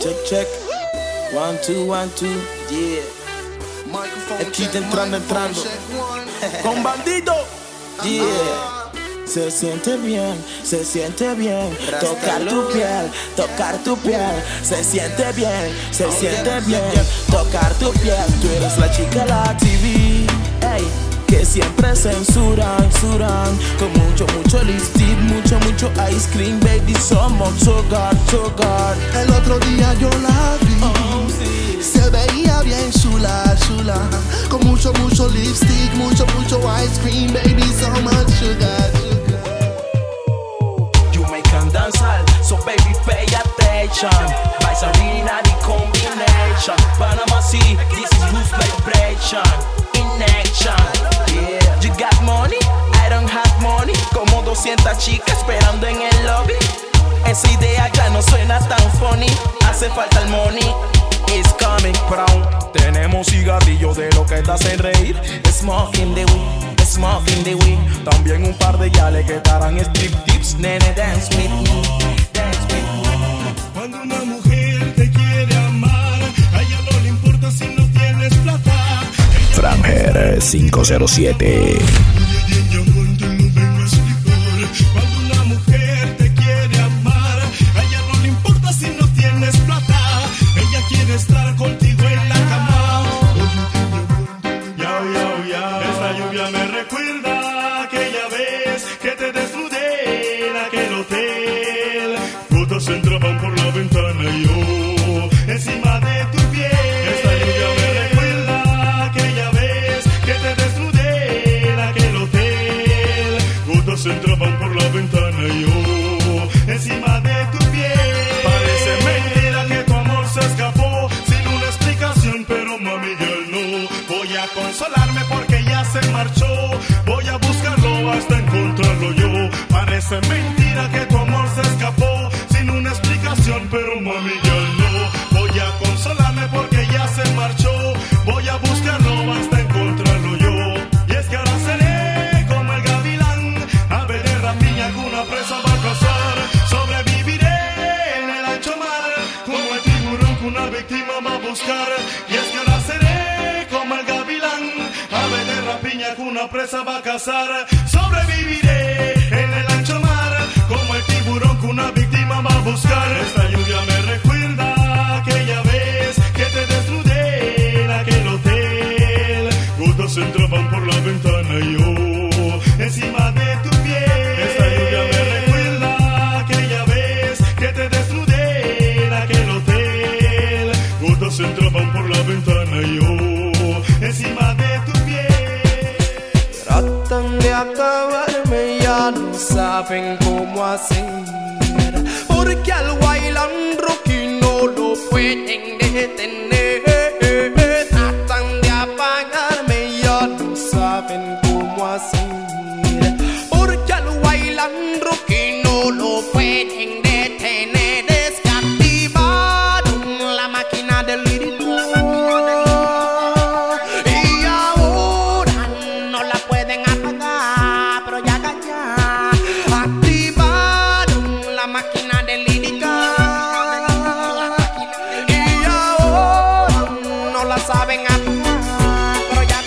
Check, check. One, two, one, two. Yeah. Aquí entrando, entrando. Con bandito. Yeah. Se siente bien, se siente bien Tocar tu piel, tocar tu piel Se siente bien, se siente bien Tocar tu piel Tú eres la chica la TV que siempre censuran, censuran. Con mucho, mucho lipstick, mucho, mucho ice cream Baby, somos sugar, sugar El otro día yo la vi. Oh, Se veía bien chula, chula. Con mucho, mucho lipstick, mucho, mucho ice cream Baby, so much sugar, sugar. You make them danzar, so baby, pay attention. Vice arena, the combination. Panama City, this is roof vibration In action got money, I don't have money. Como 200 chicas esperando en el lobby. Esa idea ya no suena tan funny. Hace falta el money. It's coming, brown. Tenemos cigarrillos de lo que te hacen reír. Smoking the weed, smoking the weed. También un par de yales que darán strip tips. Nene, dance with me, dance with me. Cuando una mujer te quiere amar, a ella no le importa si no tienes plata. Framher 507. Parece mentira que tu amor se escapó sin una explicación, pero mami yo no. Voy a consolarme porque ya se marchó. Voy a buscarlo hasta encontrarlo yo. Y es que ahora seré como el gavilán. Ave de rapiña alguna presa va a cazar. Sobreviviré en el ancho mar. Como el tiburón que una víctima va a buscar. Y es que ahora seré como el gavilán. Ave de rapiña que una presa va a cazar. Ya no saben cómo hacer. Porque al Wailand Rocky no lo pueden saben apagar, pero ya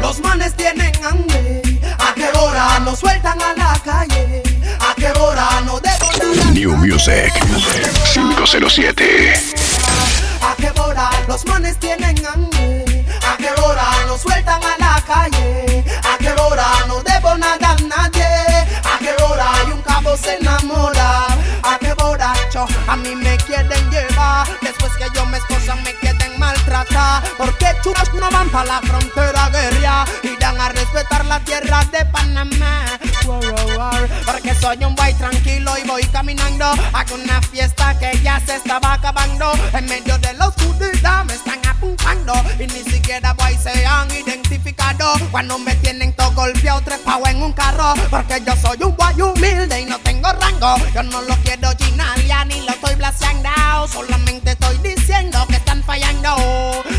los manes tienen hambre. ¿A qué hora nos sueltan a la calle? ¿A qué hora no debo nada? New Music 507. ¿A qué hora los manes tienen hambre? ¿A qué hora nos sueltan a la calle? ¿A qué hora no debo nada a nadie? ¿A qué hora hay un cabo se enamora? ¿A qué borracho a mí me quieren? Después que yo me esposan me quieren maltratar Porque chulos no van para la frontera guerra Y dan a respetar la tierra de Panamá. Porque soy un boy tranquilo y voy caminando. A una fiesta que ya se estaba acabando. En medio de la oscuridad me están Y ni siquiera boy se han identificado Cuando me tienen todo golpeado trepado en un carro Porque yo soy un boy humilde y no tengo rango. Yo no lo quiero ginar ya ni lo estoy blaseando. Solamente estoy diciendo que están fallando.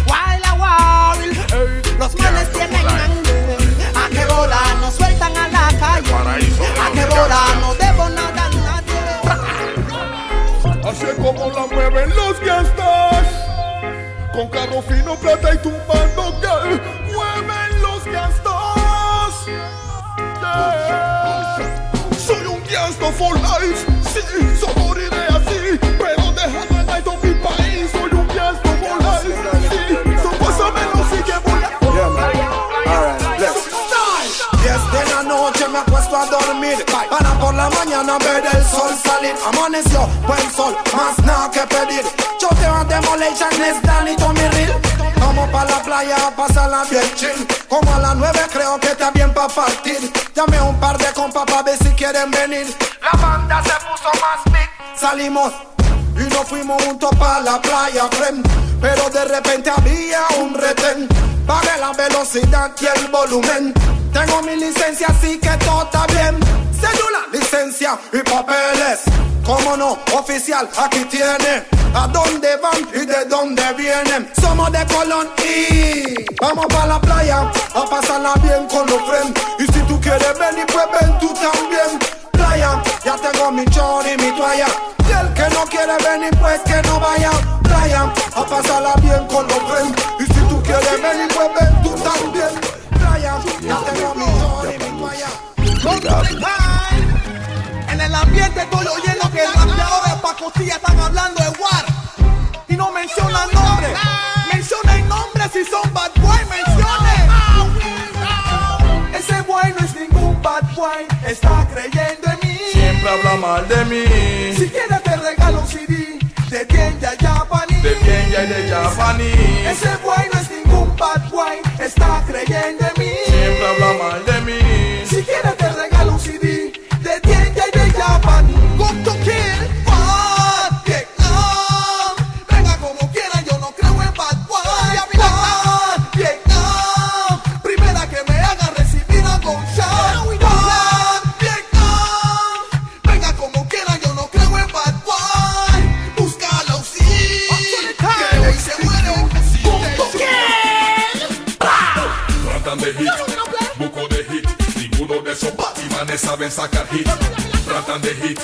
Wild a wild, los manes tienen hambre. ¿A qué hora nos sueltan a la calle? ¿A qué hora no debo nada a nadie? Así es como la con carro fino, plata y tumbando, girl. Mueven los gastos. Yeah. Soy un gangsta for life, sí, solo moriré así, pero dejando el night mi país. Soy un gangsta for life, sí, so pásamelo si que voy a. Yeah, man. Alright, let's Diez de la noche me acuesto a dormir por la mañana ver el sol salir. Amaneció, buen sol, más nada que pedir. Choteo a Demolition, es Danny Tommy Real. Vamos pa' la playa a pasarla bien chill. Como a las nueve creo que está bien pa' partir. Llamé un par de compas pa' ver si quieren venir. La banda se puso más big Salimos y nos fuimos juntos pa' la playa, friend. Pero de repente había un retén. Pagué la velocidad y el volumen. Tengo mi licencia así que todo está bien Cédula, licencia y papeles Cómo no, oficial, aquí tiene A dónde van y de dónde vienen Somos de Colón y Vamos pa' la playa a pasarla bien con los friends Y si tú quieres venir pues ven tú también Playa, ya tengo mi chor y mi toalla y el que no quiere venir, pues que no vaya. Playa, a pasarla bien con los friends. Y si tú quieres venir, pues ven tú también. Playa, ya tengo mi chor y mi toalla. En el ambiente estoy oyendo que el rapeador de Pacotilla están hablando de War. Y no mencionan nombres. Mencionen nombres si son bad boy, mencionen. Ese boy no es ningún bad boy. Está creyendo en mí. Siempre habla mal de mí, Si quieres te regalo un CD de tienda Japanese. de bien y de japonés. Ese boy no es ningún bad boy. Está creyendo en mí. Siempre habla mal de mí. Batimanes saben sacar hit. Tratan de hit,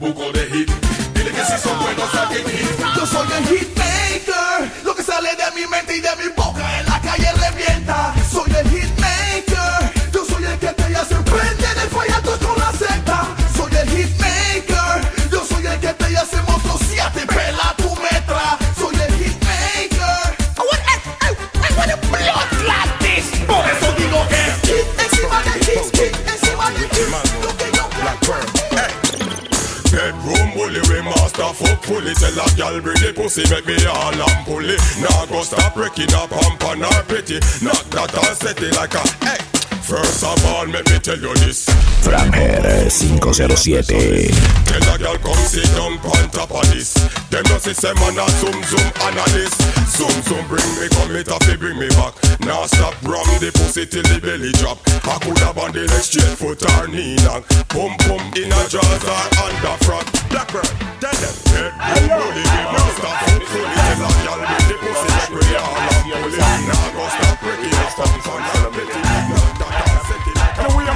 buco de hit. Dile que si son buenos saquen hit. Yo soy el hitmaker, lo que sale de mi mente y de mi boca gal bring the pussy, make me all and pull it. Now go stop breaking up pump on her pretty. Knock that and set it like a hey. First of all, let me tell you this. Franger 507. Tell a girl come sit down on top of this. Them no see say man a zoom zoom analyst. Zoom zoom bring me come it up, bring me back. Now stop ram the pussy till the belly drop. I could have on the next straight foot or knee knock. Pum pum in a jaws or under front. Blackbird, tell them. Head bully, we master fuck fully. Tell a girl bring the pussy make we all and pull. Now go stop breaking up pump on her belly. Knock that and set it like a Anyway,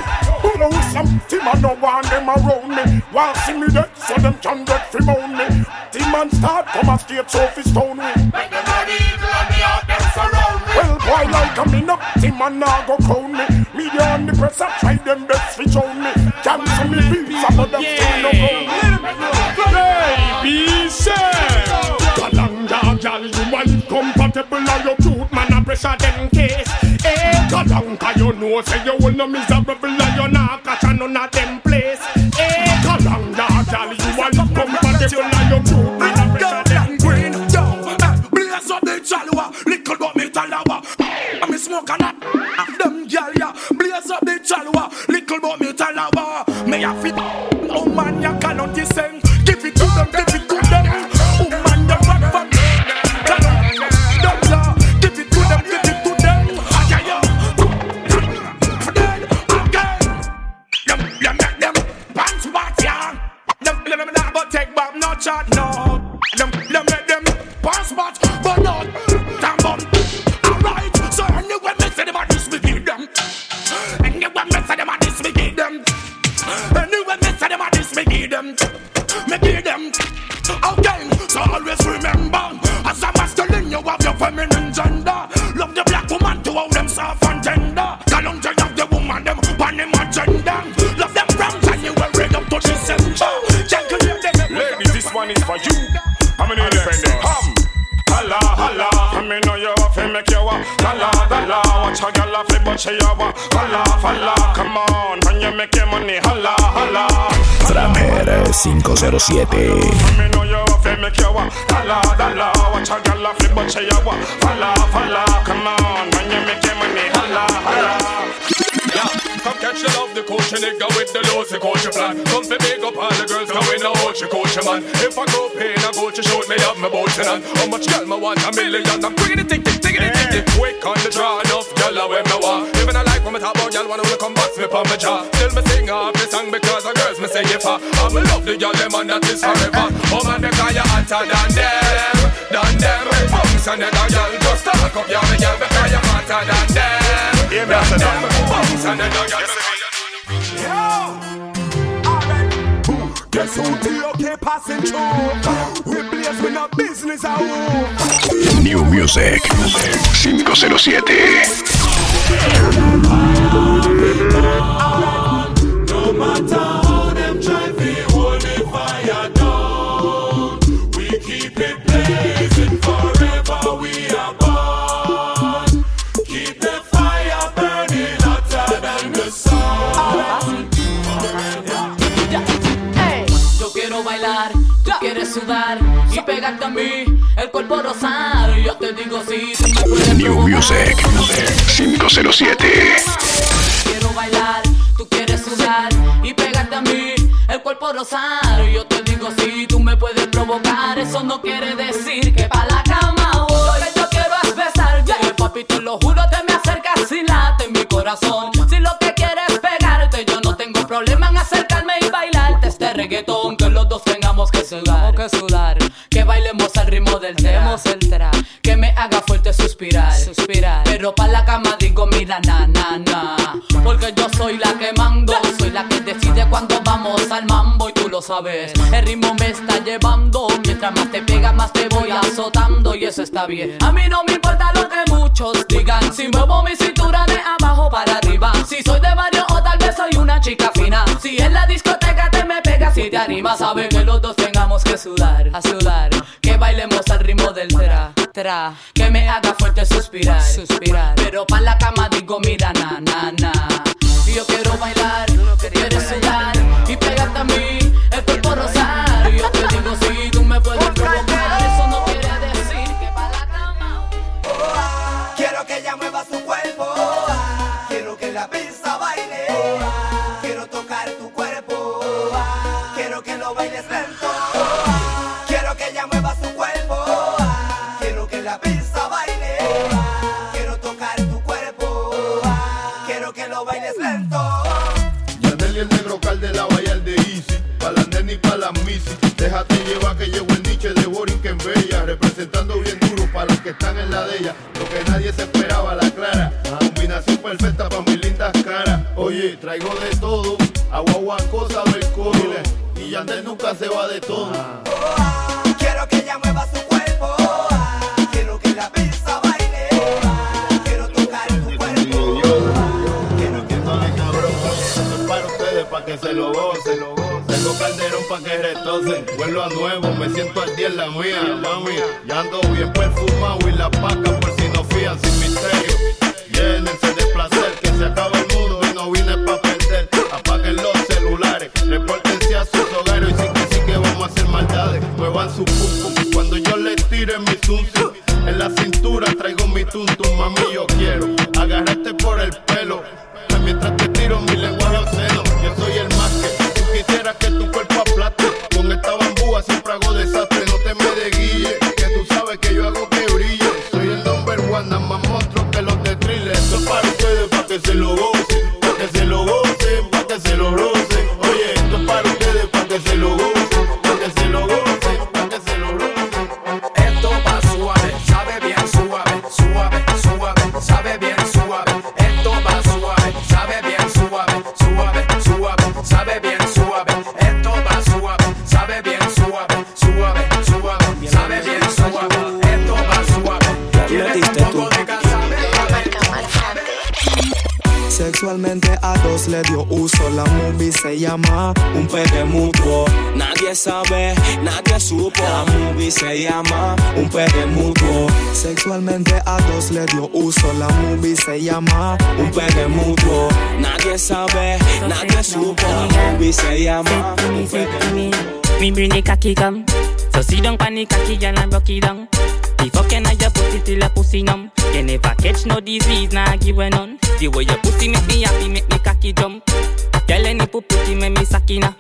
who know some team I no want them around me. Want see me dead, so them can get from on me. Team man start come a straight fi stone me. Make the money evil and the them surround me. Well, boy like a me up, team man now go crown me. Media on the press I try them best fi show me. Cancel me visa, but them still no go. Baby, say. Kalanga, gal, you wife compatible and your truth man a pressure them case. Eh, Kalanga, you know say you will no miserable and you not catch a none of them place. Eh, Kalanga, gal, you wife compatible and your truth man a them green, yo, eh, blaze up the chalwa, little but me talawa. And me smoke and that, them gyal ya, blaze up the chalwa, little but me talawa. Me a fit, oh man ya cannot descend. Because you're than them, than them. Bounce and then a girl just talk up, yeah, me girl, because you're hotter than them. Yeah, than them. Bounce and then a girl. Guess who TOK passing through? We blaze with no business at home. New Music 507. El cuerpo rosar. Yo te digo sí, tú me puedes New provocar. Music 507. Quiero bailar, tú quieres sudar y pegarte a mí, el cuerpo rosar. Yo te digo sí, tú me puedes provocar. Eso no quiere decir que pa' la cama voy. Lo que yo quiero es besarte, papi, te lo juro, te me acercas y late mi corazón. Si lo que quieres es pegarte, yo no tengo problema en acercarme y bailarte este reggaetón. Que los dos tengamos que sudar, que sudar, bailemos al ritmo del tra, que me haga fuerte suspirar, suspirar. Pero pa' la cama digo, mira, na, na, na. Porque yo soy la que mando, soy la que decide cuando vamos al mambo y tú lo sabes. El ritmo me está llevando, mientras más te pega, más te voy azotando y eso está bien. A mí no me importa lo que muchos digan, si muevo mi cintura de abajo para arriba. Si soy de barrio o tal vez soy una chica fina. Si en la discoteca y te animas, sabe que los dos tengamos que sudar, a sudar. Que bailemos al ritmo del tra, tra. Que me haga fuerte suspirar, suspirar. Pero pa' la cama digo, mira, na, na, na. Yo quiero bailar, traigo de todo. Agua, cosa del coro. Y Yandel nunca se va de todo. Quiero pa' que retocen. Vuelvo a nuevo, me siento al día en la mía, mami. Ya ando bien perfumado y la paca por dos le dio uso. La movie se llama Un pegue mutuo. Nadie sabe, nadie supo. La movie se llama Un pegue mutuo. Sexualmente a dos le dio uso. La movie se llama Un pegue mutuo. Nadie sabe, nadie supo. La movie se llama Un pegue mutuo. Me bring the cocky. So sit down pan the cocky. The fucking of your pussy till your pussy numb. You never catch no disease, nah give a none. The way your pussy make me happy, make me cocky jump. Girl, any pussy make me sakina.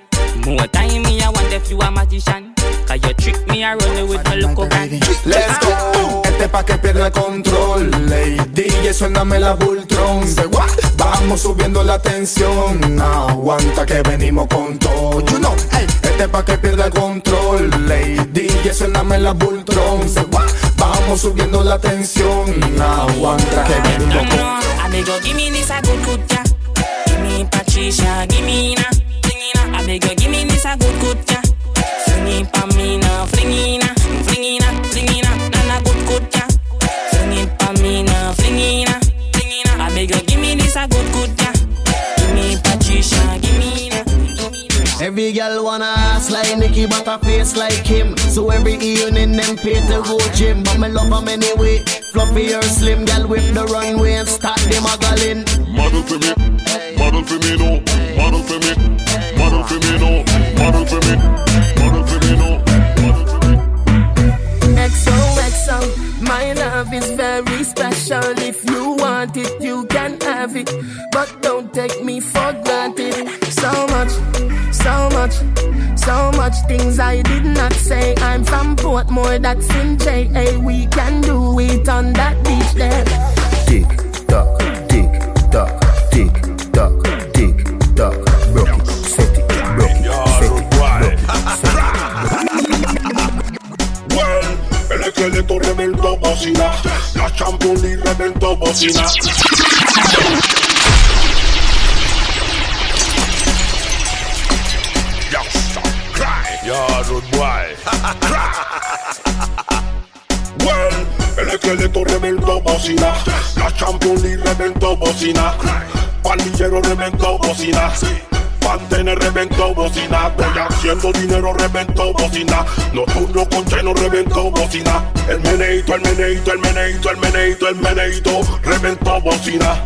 More time me, I wonder if you a magician. Cause you trick me around with the loco can. Let's go. Este pa' que pierda el control. Lady, DJ, suéname la Voltron. Say what? Vamos subiendo la tensión. Aguanta que venimos con todo. You know, ey, este pa' que pierda el control. Lady, DJ, suéname la Voltron. Say what? Vamos subiendo la tensión. Aguanta que venimos con. Amigo, give me this a good good yeah. Give me Patricia, give me na. Amigo, give me this a good good yeah. Fling it pa me na, flingina, flingina, flingina. Na na good good yeah. Fling it pa me na, flingina, flingina. Amigo, give me this a good good yeah. Give me Patricia, give na. Every girl wanna ass like Nicki, but a face like him. So every evening them pay to go gym. But me love love 'em anyway. Fluffy or slim, girl whip the runway and start them muggling. Model for me, model for me, no. Model for me, model for me, no. Model for me, model for me, no. XOXO, my love is very special. If you want it, you can have it. But don't take me for granted. So much, so much, so much things I did not say. I'm from Portmore, that's in JA. We can do it on that beach there. Reventó haciendo dinero reventó bocina, nocturno con cheno reventó bocina, el meneito, el meneito, el meneito, el meneito, el meneito, reventó bocina.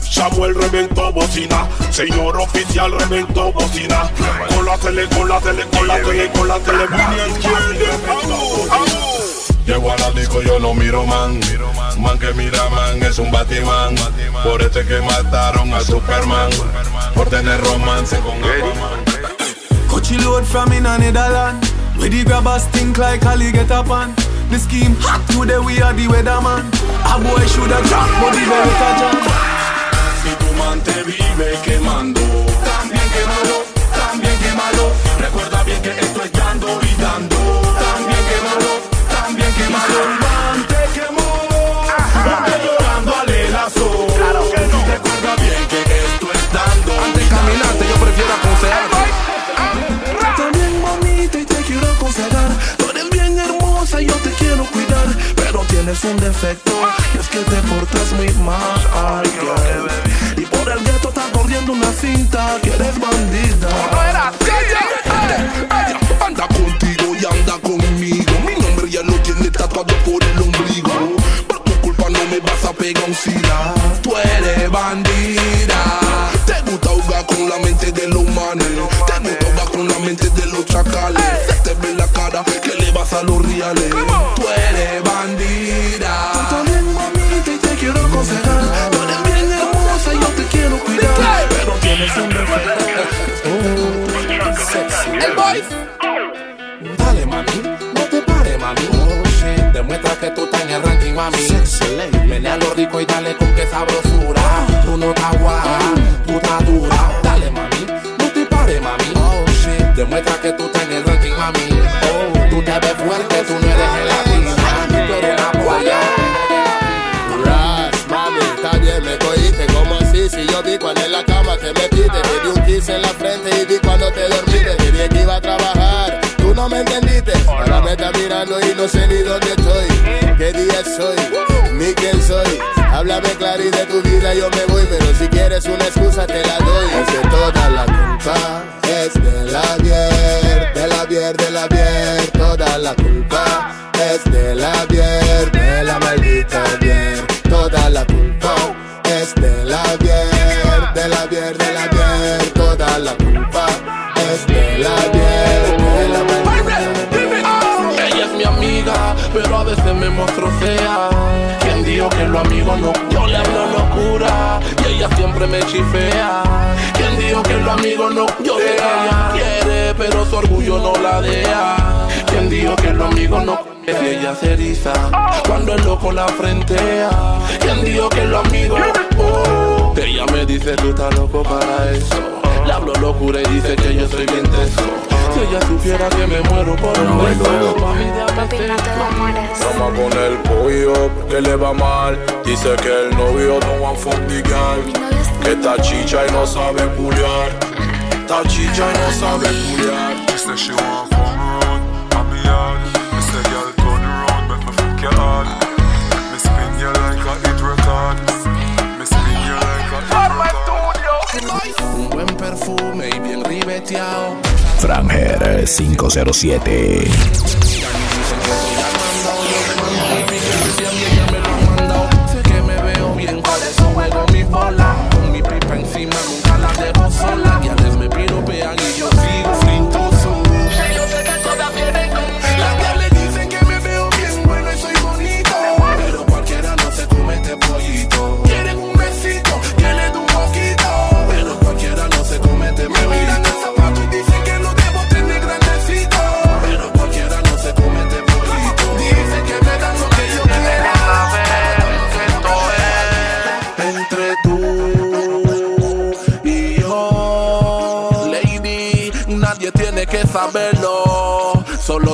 Samuel reventó bocina, señor oficial reventó bocina, con la tele, con la tele, con la tele, con la tele, Llego a la disco, yo no miro man. Man que mira man es un Batman. Por este que mataron a Superman. Por tener romance con Aquaman. Coachy load from in a Netherland. Where the grabbers think like Ali get up on. The scheme hot today we are the weatherman. A boy shoulda drop, but the better jam. Si tu man te vive quemando, Tienes un defecto y es que te portas muy mal. Girl. Y por el gueto está corriendo una cinta que eres bandida. No era Ella anda contigo y anda conmigo. Mi nombre ya lo tiene tatuado por el ombligo. Por tu culpa no me vas a pegar un sida. Tú eres bandida. Te gusta jugar con la mente de los manes. Te gusta jugar con la mente de los chacales. Se te ve la cara que le vas a los reales. Estás mami. Menea lo rico y dale con que sabrosura. Tú no estás guapa, tú estás dura. Dale mami, no te pares mami. Oh shit, demuestra que tú estás en el ranking mami. Oh, tú te ves fuerte, tú no eres gelatina. Tú eres una polla. Ras, mami, está bien, me cogiste como así Si yo vi cuando en la cama te metiste Te di un kiss en la frente y vi cuando te dormiste Te dije que iba a trabajar, tú no me entendiste no sé ni dónde estoy, día soy, quién soy. Háblame claro y de tu vida yo me voy, pero si quieres una excusa te la doy. Es que toda la culpa es de la bier, de la bier, de la bier. Toda la culpa es de la bier, de la maldita fea. Quien dijo que los amigos no, yo le hablo locura y ella siempre me chifea. Quien dijo que los amigos no, yo sé que ella quiere, pero su orgullo no la deja. Quien dijo que los amigos no, ella se eriza cuando el loco la frentea. Quien dijo que los amigos, oh, ella me dice tú estás loco para eso. Le hablo locura y dice que yo soy bien teso. Si ella supiera que me muero por un beso, mami, déjame Vamos a poner pollo que le va mal. Dice que el novio no va a fundigar. Que está chicha y no sabe culiar. Está chicha y no sabe culiar. Say she want around, on me yard. Me say girl turn around, make me fuck your heart. Me spin you like a hit record. Me spin you like a hit record. Un buen perfume y bien ribeteado. Franger 507.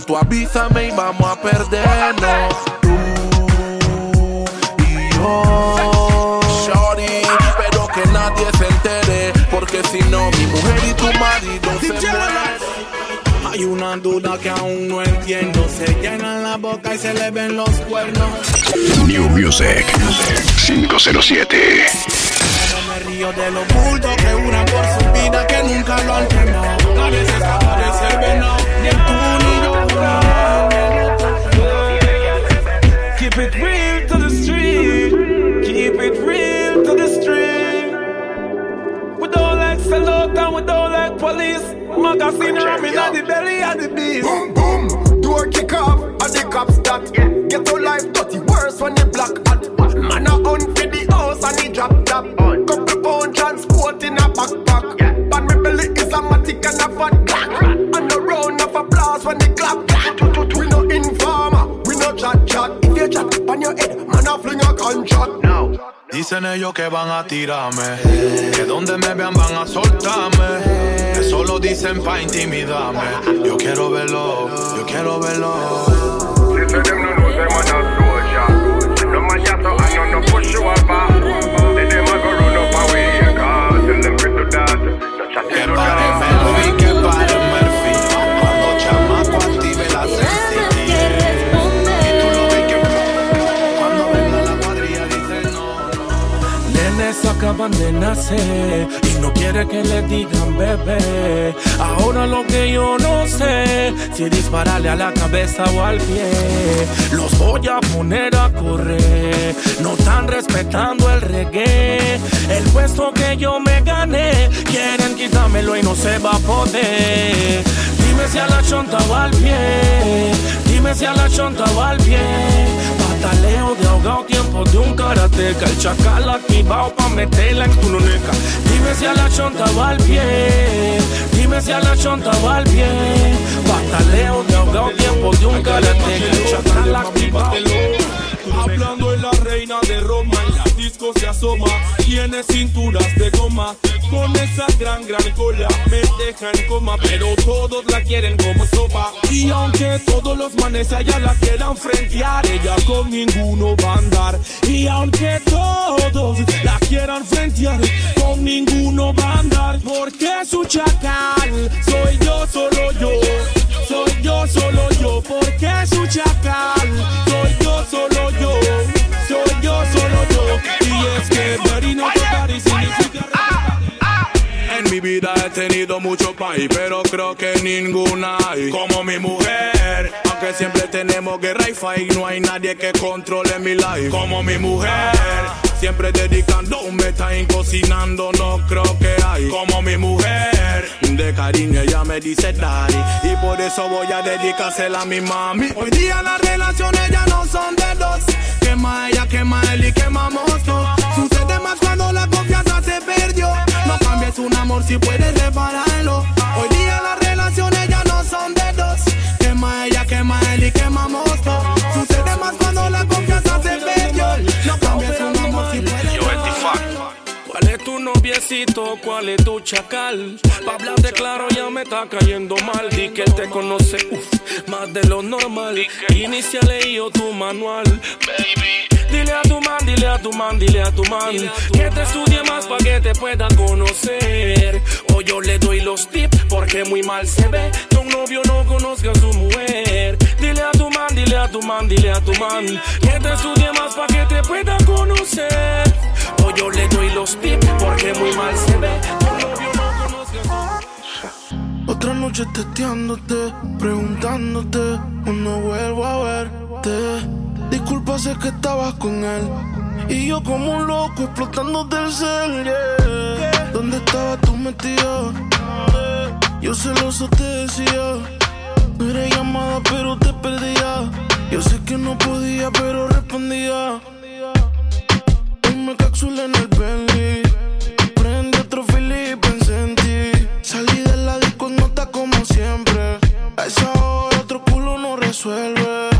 Tú avísame y vamos a perdernos. Tú y yo, shorty, pero que nadie se entere, porque si no mi mujer y tu marido se mueren. Hay una duda que aún no entiendo. Se llenan la boca y se le ven los cuernos. New Music 507. No me río de los bultos que una por su vida que nunca lo han quemado. Dicen ellos que van a tirarme, que donde me vean van a soltarme. Eso lo dicen pa' intimidarme. Yo quiero verlo, yo quiero verlo. Listen, them acaban de nacer y no quiere que le digan bebé. Ahora lo que yo no sé, si dispararle a la cabeza o al pie. Los voy a poner a correr, no están respetando el reggae. El puesto que yo me gané, quieren quitármelo y no se va a poder. Dime si a la chonta o al pie, dime si a la chonta o al pie. Pataleo de ahogado, tiempo de un karateca. El chacal activado pa' meterla en tu luneca. Dime si a la chonta va al pie. Dime si a la chonta va al pie. Pataleo de ahogado, tiempo de un karateca. Hablando en la reina de Roma, en las discos se asoma. Tiene cinturas de goma, con esa gran, gran cola. Me deja en coma, pero todos la quieren como sopa. Y aunque todos los manes allá la quieran frentear, ella con ninguno va a andar. Y aunque todos la quieran frentear, con ninguno va a andar. Porque su chacal soy yo, solo yo. Soy yo, solo yo, porque su chacal. Everybody know vida he tenido mucho país, pero creo que ninguna hay como mi mujer. Aunque siempre tenemos guerra y fight, no hay nadie que controle mi life como mi mujer. Siempre dedicando un time cocinando, no creo que hay como mi mujer. De cariño ella me dice daddy y por eso voy a dedicársela a mi mami. Hoy día las relaciones ya no son de dos. Quema ella, quema él y quemamos dos. Sucede más cuando la confianza se perdió. No cambies un amor si puedes repararlo. Hoy día las relaciones ya no son de dos. Quema ella, quema él y quemamos dos. Sucede más cuando la confianza se perdió. No cambies un amor si puedes ¿Cuál es tu noviecito? ¿Cuál es tu chacal? Pa' hablar de claro ya me está cayendo mal. Di que te conoce uf, más de lo normal. Inicia leído tu manual, baby. Dile a tu man, dile a tu man, dile a tu man Que te estudie más pa' que te pueda conocer. O yo le doy los tips porque muy mal se ve Que un novio no conozca a su mujer. Dile a tu man, dile a tu man, dile a tu man Que te estudie más pa' que te pueda conocer. O yo le doy los tips porque muy mal se ve Que un novio no conozca a su Otra noche testeándote, preguntándote cuando vuelvo a verte. Disculpa, sé que estabas con él. Y yo como un loco explotando del cel. ¿Dónde estabas tú metido? Yo celoso te decía. No era llamada, pero te perdía. Yo sé que no podía, pero respondía. Hoy me capsulé en el Bentley. Prendí otro Philip, pensé en ti. Salí de la disco en nota como siempre. A esa hora otro culo no resuelve.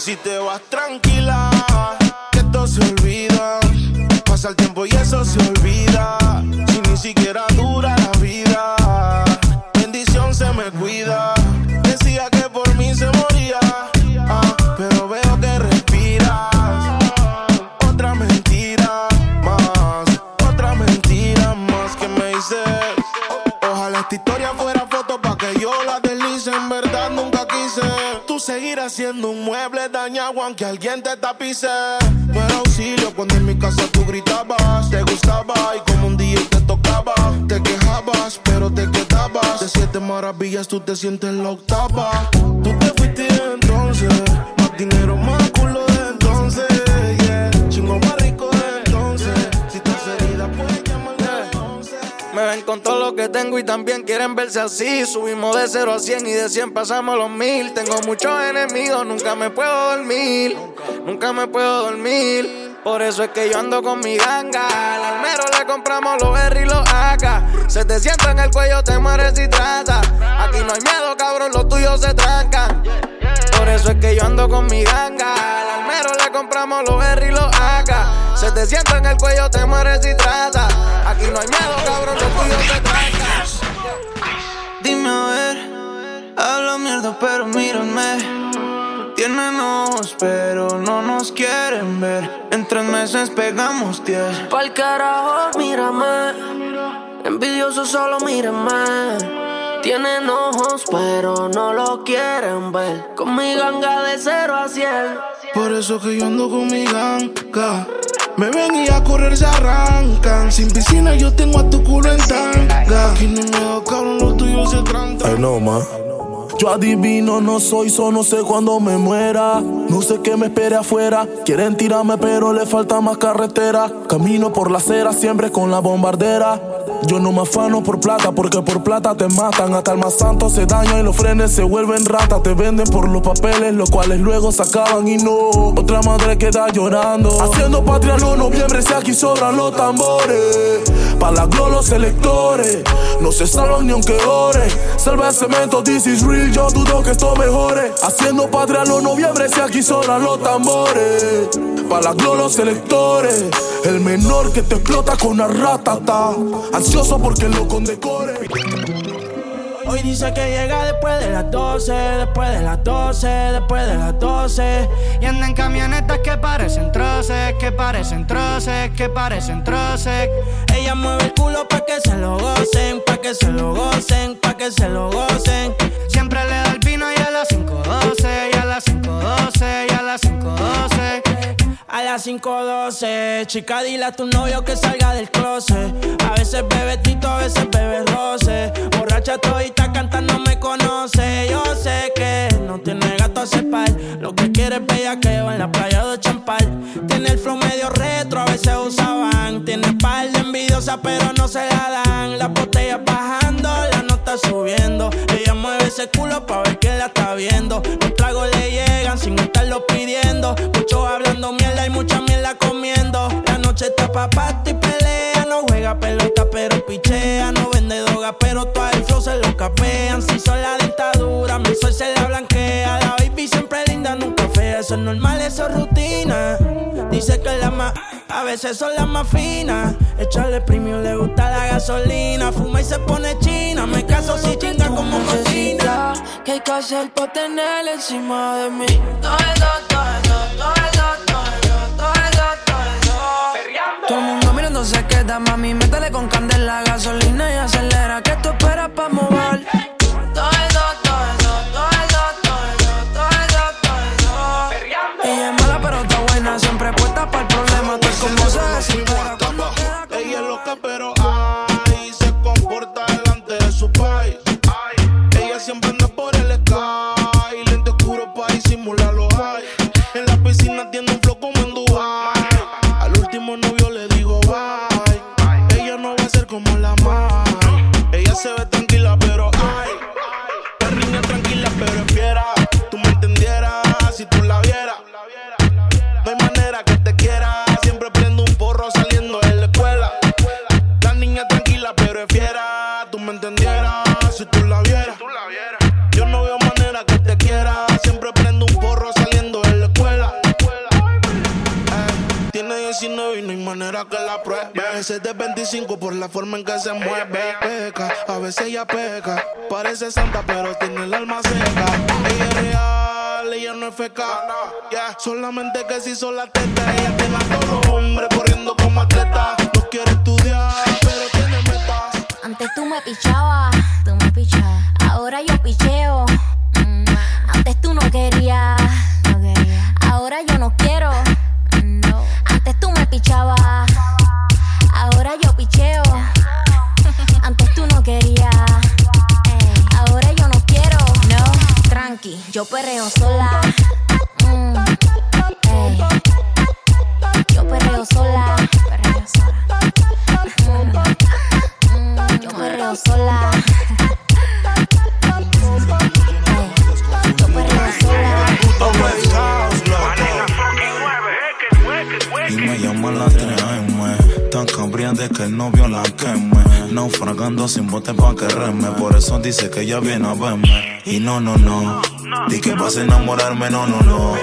Si te vas tranquila, que esto se olvida. Pasa el tiempo y eso se olvida. Si ni siquiera dura la vida bendición se me cuida. Decía que por mí se moría, ah, pero veo que respiras. Otra mentira más, otra mentira más que me dices. Ojalá esta historia fuera foto pa' que yo la deslice. En quise. Tú seguirás siendo un mueble dañado aunque alguien te tapice. No era auxilio cuando en mi casa tú gritabas. Te gustaba y como un día te tocaba. Te quejabas, pero te quedabas. De siete maravillas tú te sientes la octava. Tú te fuiste entonces. Más dinero, más culo de entonces. Yeah. Chingo Me ven con todo lo que tengo y también quieren verse así. Subimos de 0 a 100 y de 100 pasamos los mil. Tengo muchos enemigos, nunca me puedo dormir. Nunca me puedo dormir. Por eso es que yo ando con mi ganga. Al almero le compramos los berry y los AK. Se te sienta en el cuello, te mueres si trata. Aquí no hay miedo, cabrón, los tuyos se trancan. Por eso es que yo ando con mi ganga. Al almero le compramos los berry y los AK. Se te sienta en el cuello, te mueres si trata. Aquí no hay miedo, cabrón, los tuyos se trancan. Dime a ver, hablo mierda, pero mírame. Tienen ojos, pero no nos quieren ver. En tres meses pegamos diez. Pa'l carajo, mírame. Envidioso solo mírame. Tienen ojos, pero no lo quieren ver. Con mi ganga de 0 a 100. Por eso que yo ando con mi ganga. Me ven y a correr se arrancan. Sin piscina yo tengo a tu culo en tanga. Aquí no me da cabrón, los tuyos se trancan. I ma. Yo adivino, no soy, solo sé cuándo me muera. No sé qué me espere afuera. Quieren tirarme, pero le falta más carretera. Camino por la acera, siempre con la bombardera. Yo no me afano por plata, porque por plata te matan. Hasta el más santo se daña y los frenes se vuelven ratas. Te venden por los papeles, los cuales luego se acaban y no. Otra madre queda llorando. Haciendo patria no noviembre, si aquí sobran los tambores. Pa' la gloria los electores. No se salvan ni aunque ore. Salva el cemento, this is real. Yo dudo que esto mejore. Haciendo patria los noviembre, si aquí sobran los tambores. Pa' la gloria los electores. El menor que te explota con una ratata. Ansioso porque lo condecore. Hoy dice que llega después de las 12, después de las 12, después de las 12. Y anda en camionetas que parecen troces, que parecen troces, que parecen troces. Ella mueve el culo pa' que se lo gocen, pa' que se lo gocen, pa' que se lo gocen. Siempre le da el vino y a las 5.12, y a las 5.12, y a las 5.12. Las 5.12, chica, dile a tu novio que salga del closet. A veces bebe tito, a veces bebe roce. Borracha todita cantando me conoce. Yo sé que no tiene gato a cepar. Lo que quiere es bellaqueo en la playa de Champal. Tiene el flow medio retro, a veces usaban. Tiene par de envidiosa, pero no se la dan. Las botellas bajando, la nota subiendo. Ese culo pa' ver quién la está viendo. Los tragos le llegan sin estarlo pidiendo. Muchos hablando mierda y mucha mierda comiendo. La noche está pa' pato y pelea. No juega pelota, pero pichea. No vende droga, pero todo el flow se lo capean. Si son la dictadura, mi sol se la blanquea. La baby siempre linda, nunca. Eso es normal, eso es rutina. Dice que la más, a veces son las más finas. Echarle premio, le gusta la gasolina. Fuma y se pone china. Me caso si chinga como cocina. ¿Qué hay que hacer para tener encima de mí? Todo todo el mundo mirando se queda, mami. Métele con candela, gasolina y acelera. ¿Qué tú esperas pa' por la forma en que se mueve. Peca, a veces ella peca. Parece santa, pero tiene el alma seca. Ella es real, ella no es feca. Yeah. Solamente que si sola teta, ella tiene a todos los hombres corriendo como atleta. No quiere estudiar, pero tiene metas. Antes tú me pichabas, tú me pichabas. Ahora yo picheo yo perreo sola. Mm, ey. Yo perreo sola. Perreo sola. Mm, Yo perreo sola. Yo perreo Y me llama la 3M Tan cambriante que el novio la queme Naufragando sin bote pa' que reme Por eso dice que ella viene a verme Y no, no, no Di que vas a enamorarme, no, no, no.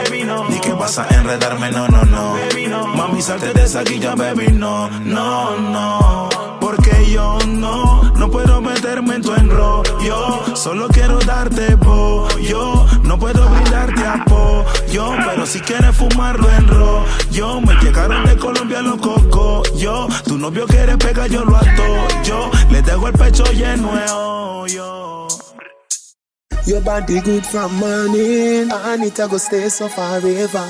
Di que vas a enredarme, no, no, no. Mami, salte de esa guilla, baby, no, no, no. Porque yo no, no puedo meterme en tu enrollo. Solo quiero darte pollo. No puedo brindarte apoyo Pero si quieres fumarlo en rollo Me llegaron de Colombia los cocos Yo, tu novio quiere pegar, yo lo ato Yo le dejo el pecho lleno de hoyo Your body good from morning, and it a go stay so forever.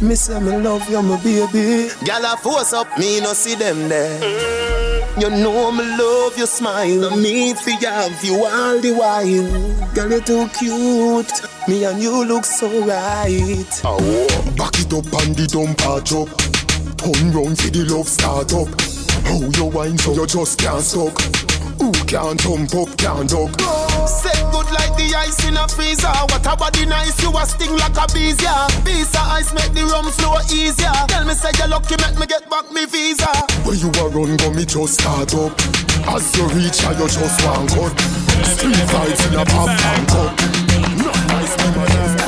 Me say me love you, my baby. Girl, I force up, me no see them there. You know me love your smile. No need for you have you all the while. Girl, you too cute. Me and you look so right. Oh, back it up and the dump patch up. Turn round for the love start up. How you wine so you just can't stop. Who can't jump up, can't duck. Set good like the ice in a freezer. What a body nice, you a sting like a bees, yeah. Visa ice make the rum flow easier. Tell me say you're lucky, make me get back me visa. Where you a run, go me just start up. As you reach, I you just one cut. Street fights in a pop and cup. Not nice, me man.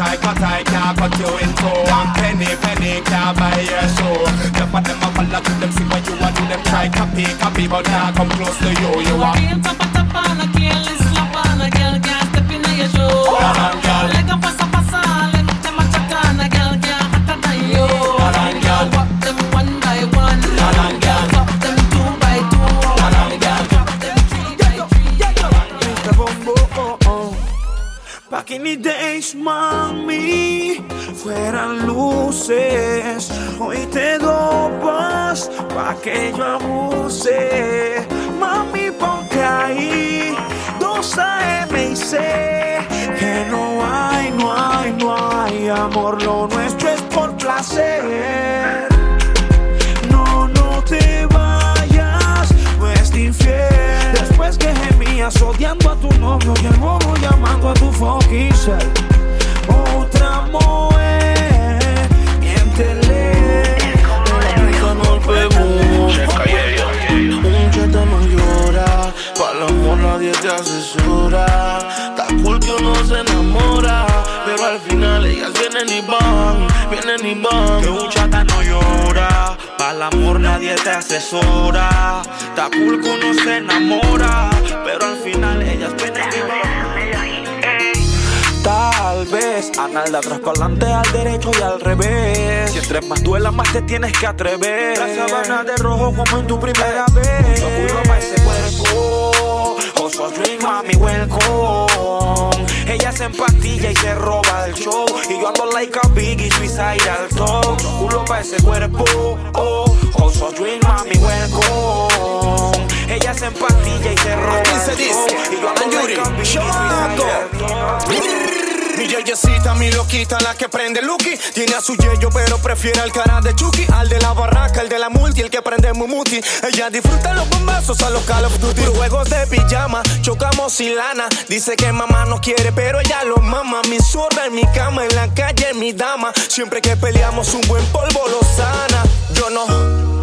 I, cut I, can't cut you in two One penny, penny, can't buy your show The of them a follow to them, see what you want to them Try copy, copy, but now come close to you You are Quien tapa tapa, la quien les la pana, girl can't step in your show. Aran, girl. Lega Back the days, mami, fueran luces. Hoy te dopas pa' que yo abuse. Mami, ponte ahí, dos AM y C. Que no hay, no hay, no hay amor. Lo nuestro es por placer. No, no te vayas, no es infiel. Después que gemías odiando a tu novio y el llamando a tu self. Otra mujer, miéntele. Nunca nos vemos. Un cheta no llora. Para el amor nadie te asesora. Está cool que uno se enamora. Pero al final ellas vienen y van. Vienen y van. Que un chata no llora, para el amor nadie te asesora. Está cool que se enamora, pero al final ellas vienen y van. Tal vez, anal de atrás para adelante, al derecho y al revés. Si entre más duela, más te tienes que atrever. La sabana de rojo como en tu primera vez. Yo cuido pa' ese cuerpo. Oso dream, mami, welcome. Ella se empastilla y se roba el show. Y yo ando like a biggie, suicide al top. Yo culo pa' ese cuerpo. Oh, oso dream, mami, welcome. Ella se empastilla y se roba el show. Y yo ando like a biggie, suicide al top. Mi yeyecita, mi loquita, la que prende Lucky. Tiene a su yeyo, pero prefiere al cara de Chucky. Al de la barraca, el de la multi, el que prende Mumuti. Ella disfruta los bombazos a los Call of Duty. Juegos de pijama, chocamos sin lana. Dice que mamá no quiere, pero ella lo mama. Mi zorra en mi cama, en la calle, mi dama. Siempre que peleamos, un buen polvo lo sana. Yo no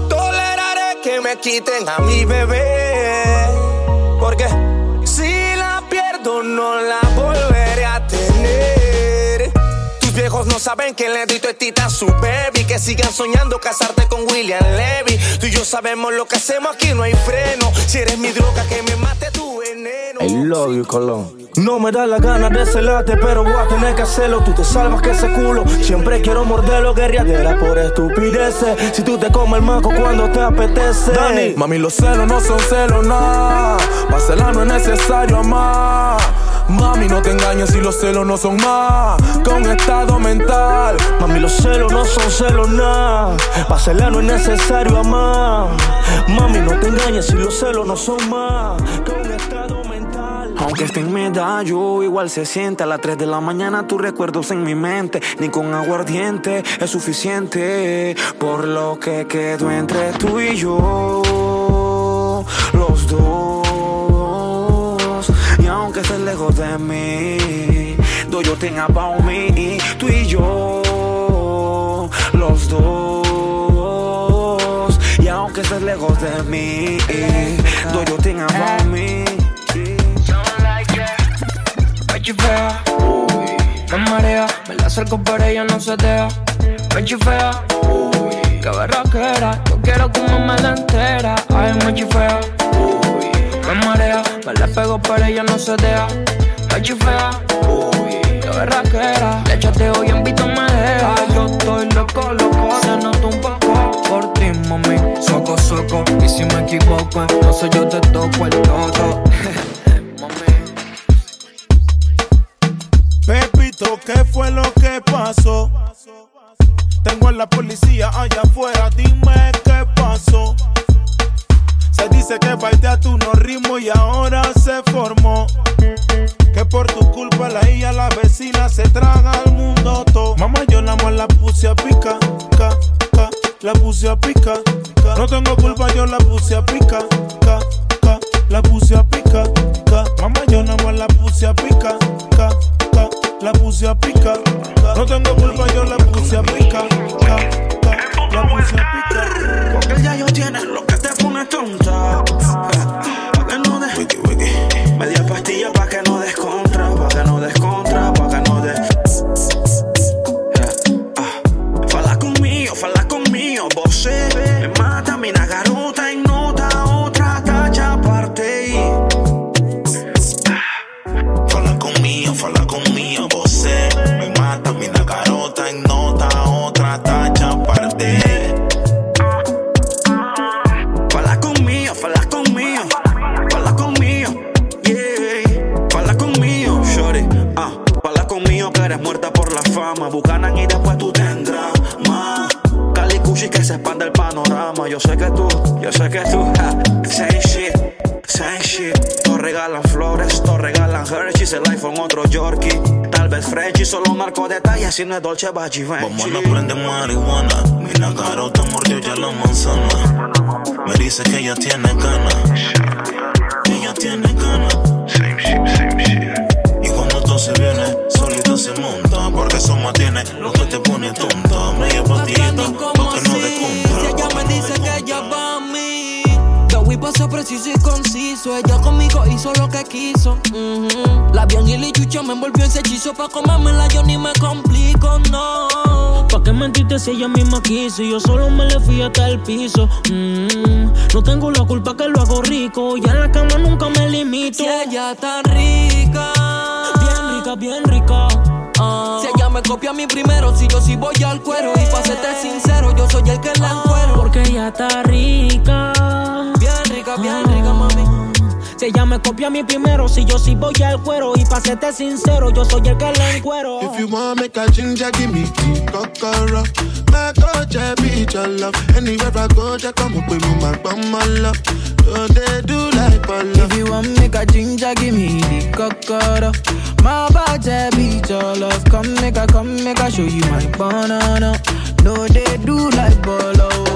toleraré que me quiten a mi bebé. Porque no saben que le di tita a su baby. Que sigan soñando casarte con William Levy. Tú y yo sabemos lo que hacemos aquí, no hay freno. Si eres mi droga, que me mate tu veneno. I love you, Colón. No me da la gana de celarte, pero voy a tener que hacerlo. Tú te salvas que ese culo. Siempre quiero morderlo, guerriadera por estupideces. Si tú te comes el maco cuando te apetece. Dani, mami, los celos no son celos, nada. Para celar no es necesario amar. Mami, no te engañes si los celos no son más un estado mental. Mami, los celos no son celos nada. Para celar no es necesario amar. Mami, no te engañes si los celos no son más un estado mental. Aunque esté en medallo, igual se siente. A las 3 de la mañana tus recuerdos en mi mente. Ni con aguardiente es suficiente. Por lo que quedó entre tú y yo. Los dos. Aunque estés lejos de mí, do your thing about me. Tú y yo, los dos. Y aunque estés lejos de mí, do your thing about me. Me uy, me marea, me la acerco pero ella no se deja. Me chifea, uy, qué berraquera, yo quiero comerme la entera. Ay, me chifea, me marea. Me la pego, pero ella no se deja. Me chifea, uy, la berraquera. Le chateo y en vito me deja. Yo estoy loco, loco, se nota un poco por ti, mami. Soco, soco, y si me equivoco, entonces yo te toco el todo. Pepito, ¿qué fue lo que pasó? Tengo a la policía allá afuera, dime qué pasó. Se dice que bailé a tu no ritmo y ahora se formó. Que por tu culpa la hija, la vecina se traga al mundo todo. Mamá, yo la más la puse a pica, ca, ca, la puse pica. ca. No tengo culpa, yo la puse a pica, ca, ca, la puse pica, ca. Mamá, yo nada más la puse a pica, ca, ca, la puse pica. ca. No tengo culpa, yo la puse a pica, ca, ca, la puse pica. Porque ya yo tiene lo que te pone tonta. Pa' que no des. Media pastilla fama. Bucanan y después tú tendrás más. Cali Cushi que se expande el panorama. Yo sé que tú, yo sé que tú, ja, same shit, same shit. Todos regalan flores, todos regalan Hershey's, el iPhone otro Yorkie. Tal vez Frenchy, solo marco detalles, si no es Dolce Bachi Vamos a prende marihuana, mina garota mordió ya la manzana. Me dice que ella tiene ganas, ella tiene ganas. Y cuando todo se viene, solita se monta, porque eso mantiene lo que te pone tonta. Media pastillita, pa' que no Si descontra. ella me dice que ella va a mí. Yo voy paso preciso y conciso. Ella conmigo hizo lo que quiso. La bien y la chucha me envolvió ese hechizo. Pa' comérmela yo ni me complico, no. ¿Pa' qué mentirte si ella misma quiso? Y yo solo me le fui hasta el piso. Mm, no tengo la culpa que lo hago rico. Y en la cama nunca me limito. Si ella tan rica. Bien rica, bien rica. Ah. Si ella me copia a mí primero, si yo sí voy al cuero. Y pa' serte sincero, yo soy el que la encuero. Porque ella está rica. Bien rica, bien rica. Si ella me copia a mí primero, si yo sí voy al cuero. Y pa' serte sincero, yo soy el que la encuero. If you want make a ginger, give me tea, kokoro. My coach, I be your love. Anywhere I go, just come up with me, my bum, my love. So they do like Polo. If you want make a ginger, give me the cocoa. My body beat your love. Come make a, come make a show you my banana. No, they do like bolo.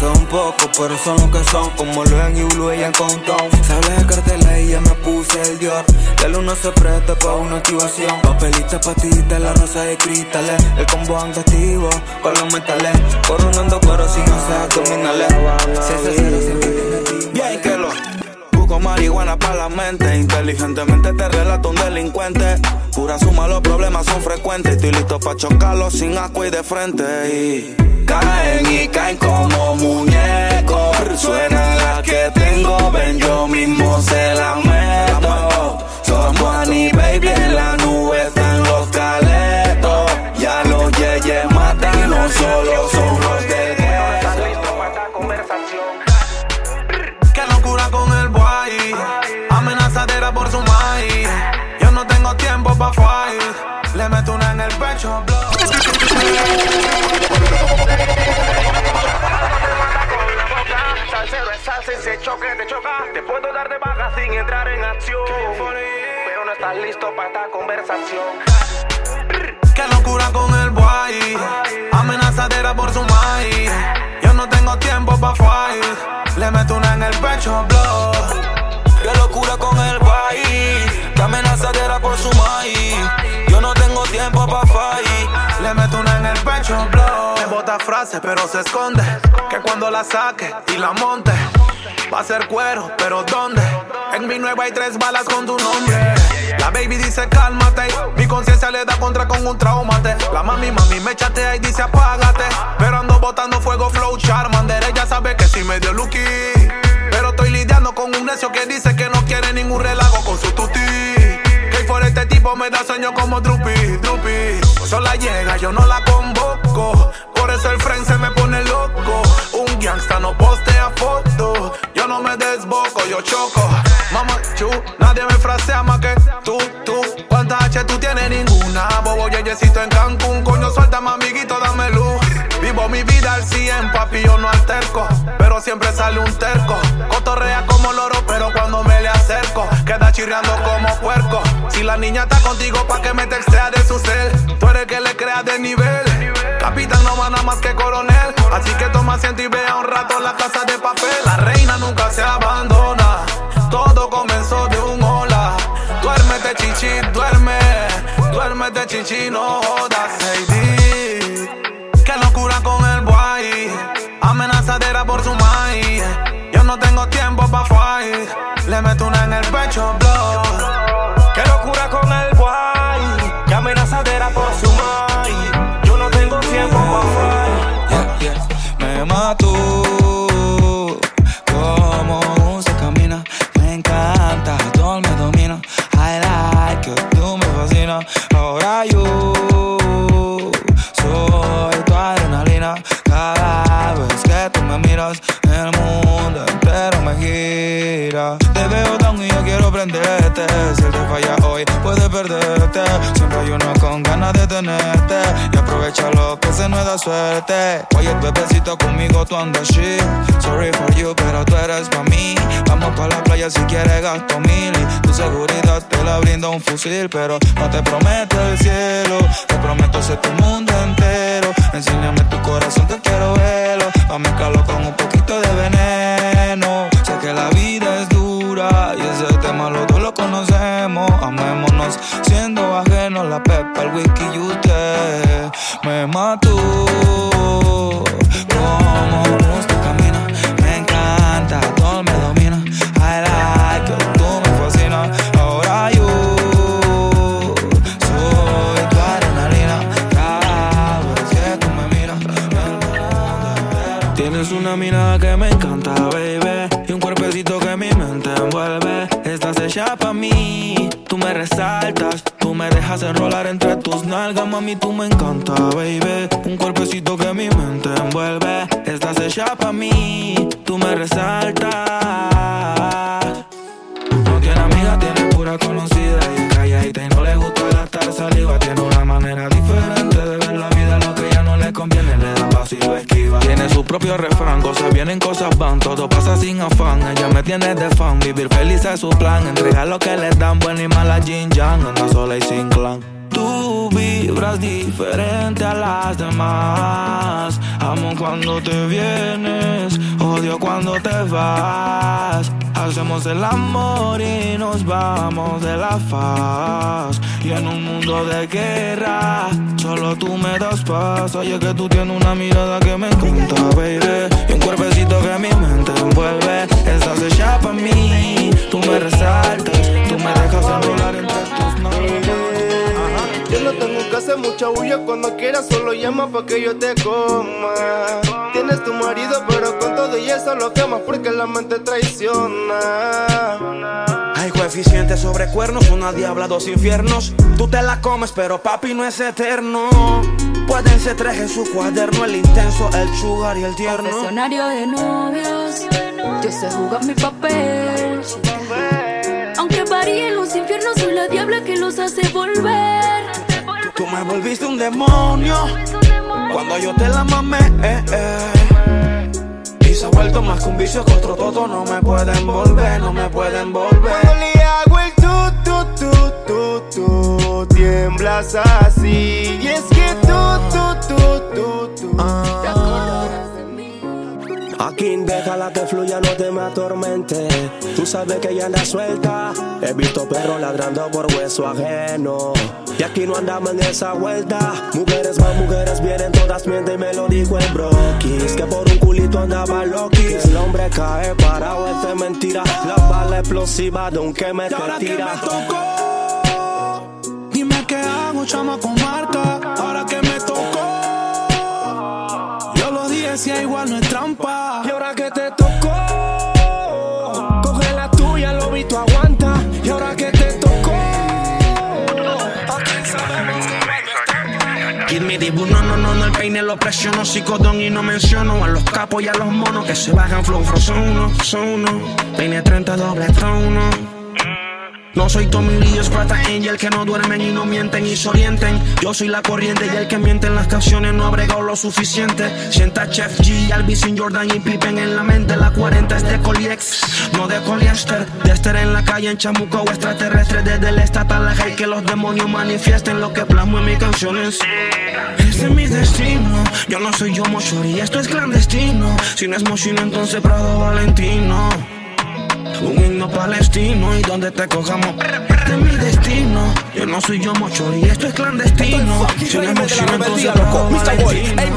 Son pocos, pero son lo que son. Como lo en Yulu y en Countdown. Sale de cartela y ya me puse el Dior. La luna se presta pa' una activación. Papelita, patita, la rosa de cristales. El combo anda activo con los metales. Coronando cuero sin hacer abdominales. Se hace cero siempre tiene. Bien que lo. Busco marihuana para la mente. Inteligentemente te relato un delincuente. Pura suma, los problemas son frecuentes. Estoy listo para chocarlos sin agua y de frente. Y caen y caen como muñecos. Suena la que tengo, ven, yo mismo se la pa'. Le meto una en el pecho, Salsero es salsa y se choque te choca. Te puedo dar de baja sin entrar en acción. Pero no estás listo para esta conversación. Qué locura con el boy. Amenazadera por su maíz. Yo no tengo tiempo pa' fight. Le meto una en el pecho, blow. Qué locura con el país. Qué amenazadera por su maíz. Yo no tengo tiempo pa' fight. Le meto una en el pecho, blow. Me bota frase, pero se esconde. Que cuando la saque y la monte, va a ser cuero, pero ¿dónde? En mi nueva hay tres balas con tu nombre. La baby dice cálmate. Mi conciencia le da contra con un traumate. La mami, mami me chatea y dice apágate. Pero ando botando fuego, flow, Charmander. Ella sabe que sí me dio lucky. Que dice que no quiere ningún relajo con su tuti. Que por este tipo me da sueño como Drupi, Drupi. Sola llega, yo no la convoco. Por eso el friend se me pone loco. Un gangsta no poste choco. Mamá, chu, nadie me frasea más que tú, tú. ¿Cuántas H tú tienes? Ninguna. Bobo yeyecito en Cancún. Coño, suelta, amiguito, dame luz. Vivo mi vida al 100, papi, yo no alterco. Pero siempre sale un terco. Cotorrea como loro, cuando me le acerco, queda chirriando como puerco. Si la niña está contigo, pa' que me textea de su cel. Tú eres que le creas de nivel. Capitán no va nada más que coronel. Así que toma asiento y vea un rato la casa de papel. La reina nunca se abandona. Todo comenzó de un hola. Duérmete, chichi, duerme. Duérmete, chichi, no jodas. Hey, qué locura con el boy. Amenazadera por su maíz. Yo no tengo tiempo pa' fight. Le meto una en el pecho, suerte. Oye, bebecito, conmigo tú andas shit. Sorry for you, pero tú eres pa' mí. Vamos pa' la playa si quieres gasto mil. Tu seguridad te la brinda un fusil. Pero no te prometo el cielo. Te prometo ser tu mundo entero. Enséñame tu corazón que quiero verlo. Pa' mezclarlo con un poquito de veneno. Sé que la vida es dura y ese tema los dos lo conocemos. Amémonos siendo ajenos la pepa, el whisky y usted me mató. Como usted camina, me encanta, todo me domina. I like que tú me fascinas. Ahora yo soy tu adrenalina. Cada vez que tú me miras, Tienes una mirada que me encanta, baby. Y un cuerpecito que mi mente envuelve. Estás hecha pa' mí. Tú me resaltas. Dejas enrolar entre tus nalgas, mami. Tú me encanta, baby. Un cuerpecito que mi mente envuelve. Estás hecha pa' mí. Tú me resaltas. No tiene amiga, tiene pura conocida. Y calladita y no le gusta gastar saliva. Tiene una manera diferente de ver la vida. Lo que ya no le conviene, le da paso y lo esquiva. Tiene su propio refrán, cosas vienen, cosas van. Todo pasa sin afán. Me tiene de fan. Vivir feliz es su plan. Entregar lo que le dan, buena y mala Jin Yang. Anda sola y sin clan. Tú vibras diferente a las demás. Amo cuando te vienes, odio cuando te vas. Hacemos el amor y nos vamos de la faz. Y en un mundo de guerra, solo tú me das paz. Oye, que tú tienes una mirada que me encanta, baby. Y un cuerpecito que mi mente envuelve. Estás hecha pa' mí, tú me resaltas. Tú me dejas enrolar entre tus nalgas. No tengo que hacer mucha bulla cuando quieras, solo llama pa' que yo te coma. Tienes tu marido, pero con todo y eso lo quemas porque la mente traiciona. Hay coeficientes sobre cuernos, una diabla, dos infiernos. Tú te la comes, pero papi no es eterno. Pueden ser tres en su cuaderno, el intenso, el sugar y el tierno. Confesionario de novios, yo sé jugar mi papel. Aunque varíen los infiernos, soy la diabla que los hace volver. Tú me volviste un demonio cuando yo te la mamé. eh, eh. Y se ha vuelto más que un vicio que otro todo. No me pueden volver, no me pueden volver. Cuando le hago el tu, tu, tu, tu, tu, tiemblas así. Y es que tú, tú, tú, tú, tú. mí. Aquí déjala que fluya, no te me atormente. Tú sabes que ella anda suelta. He visto perros ladrando por hueso ajeno. Y aquí no andamos en esa vuelta. Mujeres más mujeres vienen, todas mienten y me lo dijo el broquis. Que por un culito andaba loquis. Que el hombre cae parado, es de mentira. La bala explosiva de un que me te tira. Dime qué hago, chama con marca. Ahora que me tocó. Si igual no es trampa. Y ahora que te tocó, coge la tuya, lo vi, tú aguanta. Y ahora que te tocó, aquí sabemos que Give me the No, no, no, no, el peine lo presiono, psicodón y no menciono a los capos y a los monos que se bajan flow, flow, son uno, son uno. Peine 30 doble uno. No soy Tommy Lee, Sprata Angel que no duermen y no mienten y se orienten. Yo soy la corriente y el que miente en las canciones no ha bregado lo suficiente. Sienta Chef G, Alvin Jordan y Pippen en la mente. La 40 es de Coliex, no de Coliester. De estar en la calle en Chamuco o extraterrestre. Desde el estatal la que los demonios manifiesten lo que plasmo en mis canciones. Este es mi destino. Yo no soy yo Moshori, esto es clandestino. Si no es Moshino, entonces Prado Valentino. Un himno palestino y donde te cojamos. Destino. Yo no soy yo mocho y esto es clandestino. Si no es entonces loco.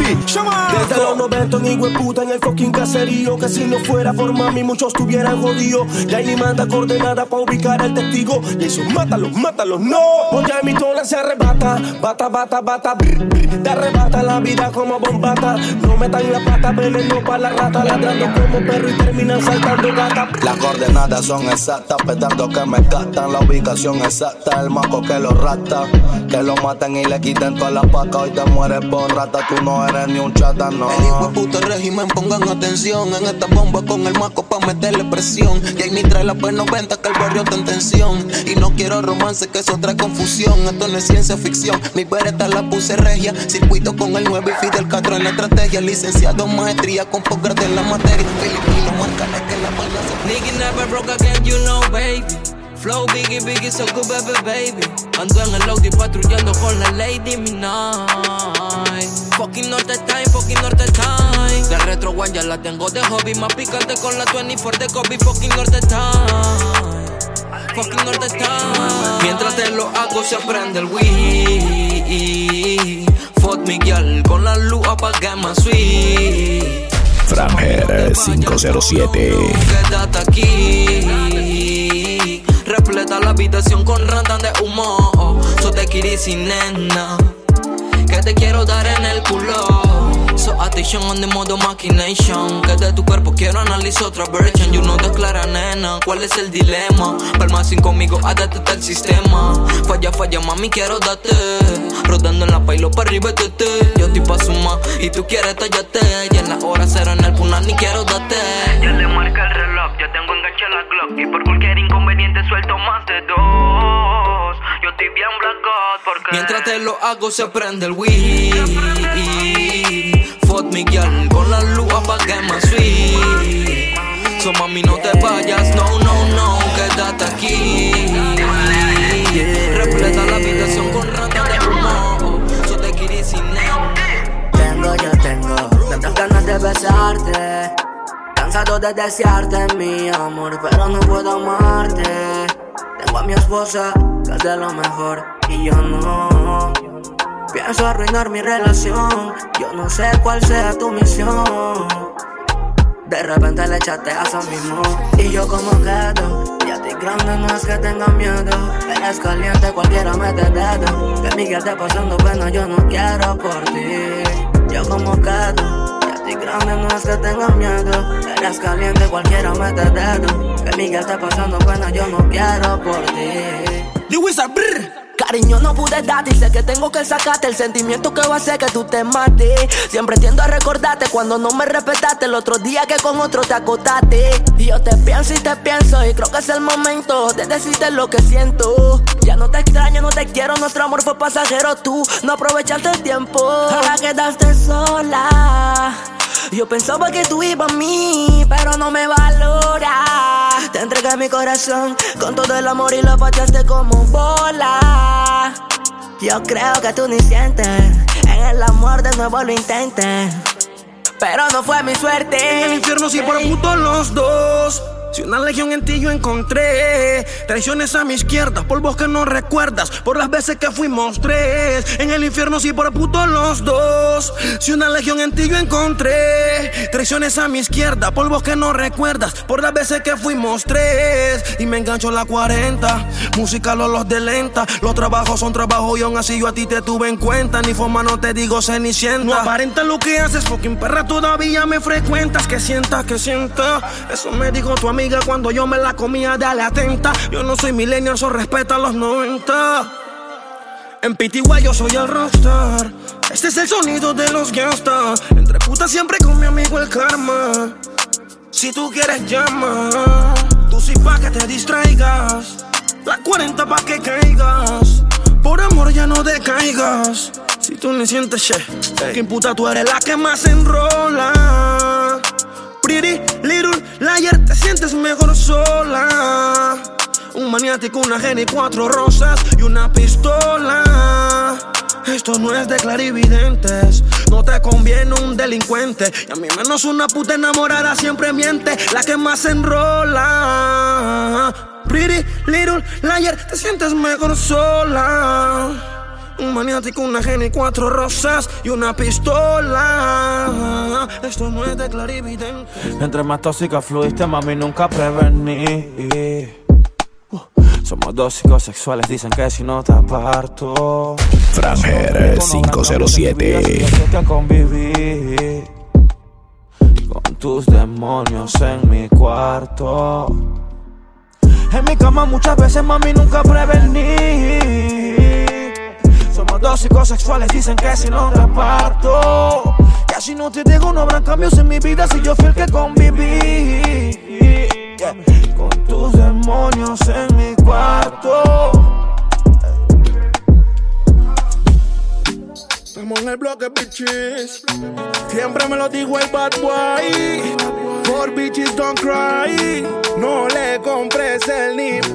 Desde los 90 en puta en el fucking caserío. Que si no fuera por mami, muchos estuvieran jodidos. Ya ni manda coordenada para ubicar al testigo. Y eso, mátalos, mátalos, no. Porque mi tola se arrebata. Bata, bata, bata. Te arrebata la vida como bombata. No metan la pata, veneno para la rata. Ladrando como perro y terminan saltando gata. La coordenadas son exactas, petando que me captan la ubicación exacta, el maco que lo rata, que lo maten y le quiten toda la paca, hoy te mueres por rata, tú no eres ni un chata, no. El hijo de puto régimen, pongan atención en esta bomba con el maco pa' meterle presión. Y ahí trae la P90 que el barrio está en tensión. Y no quiero romance, que eso trae confusión. Esto no es ciencia ficción, mi vereta la puse regia. Circuito con el 9 y Fidel Castro en la estrategia. Licenciado maestría con posgrado en la materia. Filipino, márcale que la mala Nigga never broke again, you know, baby. Flow biggie, biggie, so good, baby, baby. Ando en el Audi patrullando con la Lady Midnight. Fucking Norte Time, fucking Norte Time. De retro one ya la tengo de hobby. Más picante con la 24 de Kobe. Fucking Norte Time. Fucking Norte Time. Mientras te lo hago, se aprende el Wii. Fuck Miguel con la luz apaga más sweet. Franger 507. Quédate aquí. Repleta la habitación con rantan de humo. So te sin. Que te quiero dar en el culo. So attention on the modo machination. Que de tu cuerpo quiero analizar otra version. You no declara nena. ¿Cuál es el dilema? Palma sin conmigo, adaptate el sistema. Falla, falla, mami, quiero darte. Rodando en la pailo para arriba, tete. Yo estoy pa' sumar y tú quieres tallarte. Y en la hora cero en el punar ni quiero darte. Ya le marca el reloj, ya tengo enganche la Glock. Y por cualquier inconveniente suelto más de dos. Yo estoy bien blackout porque. Mientras te lo hago, se prende el Wii. Fuck mi girl, con la luz apaga más sweet. So mami no te vayas, no, no, no, quédate aquí. Repleta la habitación con rata de humo. So te quiero sin Tengo, yo tengo tantas ganas de besarte. Cansado de desearte, mi amor, pero no puedo amarte. Tengo a mi esposa, que es de lo mejor, y yo no. Pienso arruinar mi relación. Yo no sé cuál sea tu misión. De repente le echaste a mismo. Y yo como quedo. Ya ti grande, no es que tenga miedo. Eres caliente, cualquiera mete dedo. Que mi esté pasando pena, yo no quiero por ti. Yo como ti grande, no es que tenga miedo. Eres caliente, cualquiera mete dedo. Que mi esté pasando pena, yo no quiero por ti. The Wizard, brr. Cariño no pude darte y sé que tengo que sacarte el sentimiento que va a hacer que tú te mates. Siempre tiendo a recordarte cuando no me respetaste el otro día que con otro te acotaste. Yo te pienso y te pienso y creo que es el momento de decirte lo que siento. Ya no te extraño, no te quiero, nuestro amor fue pasajero, tú no aprovechaste el tiempo. Ahora quedaste sola. Yo pensaba que tú ibas a mí, pero no me valora. Te entregué mi corazón con todo el amor y lo pateaste como bola. Yo creo que tú ni sientes, en el amor de nuevo lo intentes. Pero no fue mi suerte. En el infierno sí puto los dos. Si una legión en ti yo encontré, traiciones a mi izquierda, polvos que no recuerdas, por las veces que fuimos tres. En el infierno sí por puto los dos. Si una legión en ti yo encontré, traiciones a mi izquierda, polvos que no recuerdas, por las veces que fuimos tres. Y me engancho la 40, música los de lenta, los trabajos son trabajos y aún así yo a ti te tuve en cuenta. Ni forma no te digo cenicienta. No aparenta lo que haces, fucking perra todavía me frecuentas. Que sienta, que sienta, eso me dijo tu amiga cuando yo me la comía, dale atenta. Yo no soy millennial, eso respeta los 90. En PTY yo soy el rockstar. Este es el sonido de los gangsters. Entre putas siempre con mi amigo el karma. Si tú quieres llama, tú sí pa' que te distraigas. La 40 pa' que caigas. Por amor ya no decaigas. Si tú le sientes che, que imputa tú eres la que más enrola. Pretty little liar, te sientes mejor sola. Un maniático, una geni, cuatro rosas y una pistola. Esto no es de clarividentes, no te conviene un delincuente. Y a mí menos una puta enamorada siempre miente, la que más enrola. Pretty little liar, te sientes mejor sola. Un maniático, una geni, cuatro rosas y una pistola. Esto no es de clarividente. Entre más tóxica fluiste, mami, nunca prevení. Somos dos psicosexuales, dicen que si no te aparto. Franger 507. Que conviví con tus demonios en mi cuarto. En mi cama muchas veces, mami, nunca prevení. Somos dos psicosexuales, dicen que si no te aparto. Que así no te digo, no habrán cambios en mi vida si yo fui el que conviví. Con tus demonios en mi cuarto. Estamos en el bloque, bitches. Siempre me lo digo el bad boy. For bitches don't cry. No le compres el nip.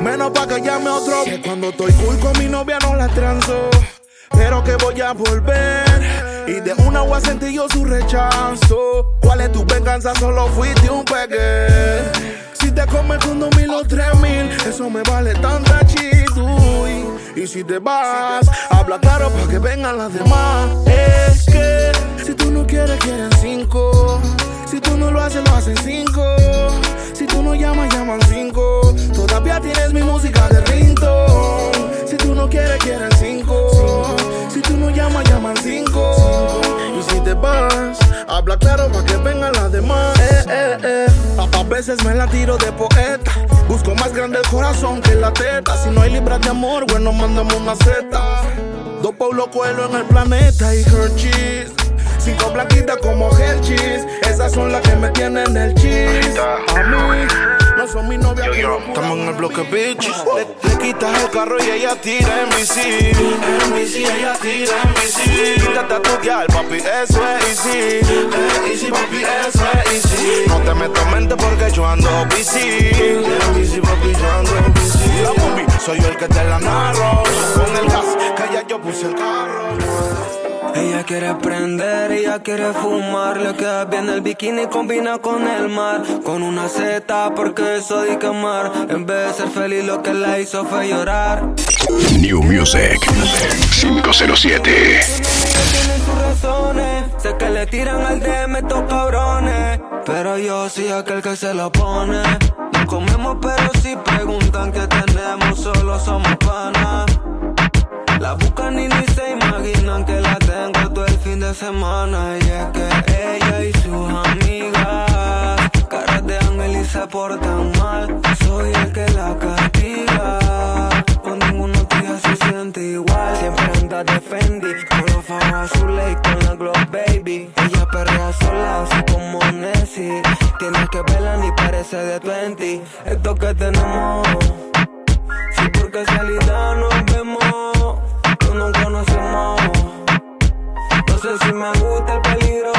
Menos pa' que llame otro. Que cuando estoy cool con mi novia no la transo. Pero que voy a volver. Y de una voy a sentir yo su rechazo. ¿Cuál es tu venganza? Solo fuiste un pegue. Si te comes con dos mil o tres mil, eso me vale tanta chidui. Y si te vas, habla claro para que vengan las demás. Es que si tú no quieres, quieren cinco. Si tú no lo haces, lo hacen cinco. Si tú no llamas, llaman cinco. Todavía tienes mi música de ringtone. Si tú no quieres, quieren cinco. Si tú no llamas, llaman cinco. Y si te vas, habla claro para que vengan las demás. Eh, eh, eh. A, veces me la tiro de poeta. Busco más grande el corazón que la teta. Si no hay libras de amor, bueno, mándame una zeta. Dos Paulo Coelho en el planeta y Hershey's. Cinco blanquitas como Hershey's. Esas son las que me tienen el cheese. A mí, no son mi novia. Estamos en el bloque, bitch. Le, le quitas el carro y ella tira en bici. En bici, ella tira en bici. Quítate a tu gal, papi, eso es easy. Eh, easy, papi, eso es easy. No te meto mente porque yo ando bici. En bici, papi, yo ando bici. La movie, soy yo el que te la narro. Con el gas, que ya yo puse el carro. Ella quiere prender, ella quiere fumar. Le queda bien el bikini, combina con el mar. Con una Z, porque eso de quemar. En vez de ser feliz, lo que la hizo fue llorar. New Music 507. Tiene sus razones. Sé que le tiran al DM estos cabrones. Pero yo soy aquel que se lo pone. No comemos, pero si preguntan qué tenemos, solo somos panas. La buscan y ni se imaginan que semana. Y es que ella y sus amigas, caras de ángel y se portan mal. Soy el que la castiga. Con ninguno tuya se siente igual. Siempre anda de Fendi, con los fajos azules y con la Glow Baby. Ella perrea sola, así como Nessie. Tienes que verla ni parece de 20. Esto que tenemos, si por casualidad nos me gusta el peligro,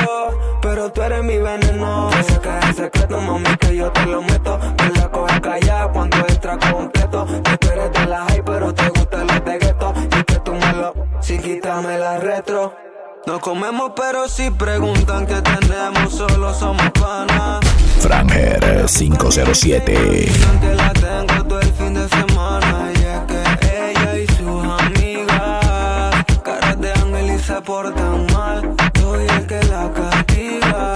pero tú eres mi veneno. Que es secreto, mami, que yo te lo meto. Me la coge callada cuando entra completo. Que tú eres de la high, pero te gustan los de gueto. Y que tú me lo, si quítame la retro. No comemos, pero si preguntan qué tenemos, solo somos panas. Franger 507. Que la tengo todo el fin de semana. Se portan mal. Soy el que la castiga.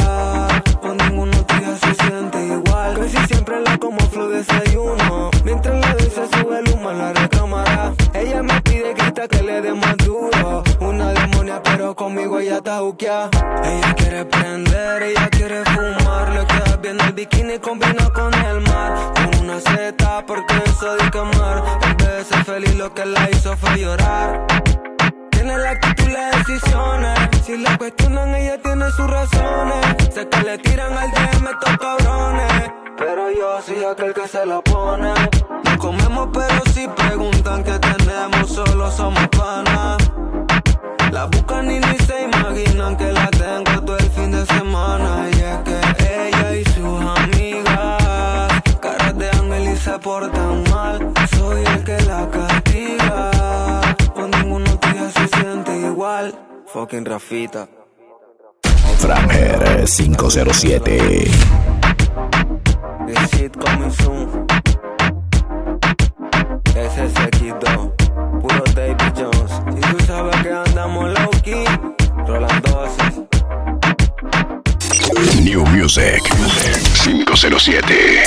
Con ninguno tuya se siente igual. Casi siempre la como flow desayuno. Mientras la doy se sube el humo la recámara. Ella me pide grita que le dé más duro. Una demonia, pero conmigo ella está buqueada. Ella quiere prender, ella quiere fumar. Le queda bien el bikini, combina con el mar. Con una Z, porque eso de vez de ser feliz, lo que la hizo fue llorar. tiene la actitud Si la cuestionan, ella tiene sus razones. Sé que le tiran al DM estos cabrones. Pero yo soy aquel que se lo pone. No comemos, pero si preguntan qué tenemos, solo somos panas. La buscan y ni se imaginan que la tengo todo el fin de semana. Y es que ella y sus amigas, caras de ángel y se portan Fucking Rafita. Franger 507. This shit coming soon. SSX2, puro David Jones. Y tú sabes que andamos low key, Rolando New Music 507.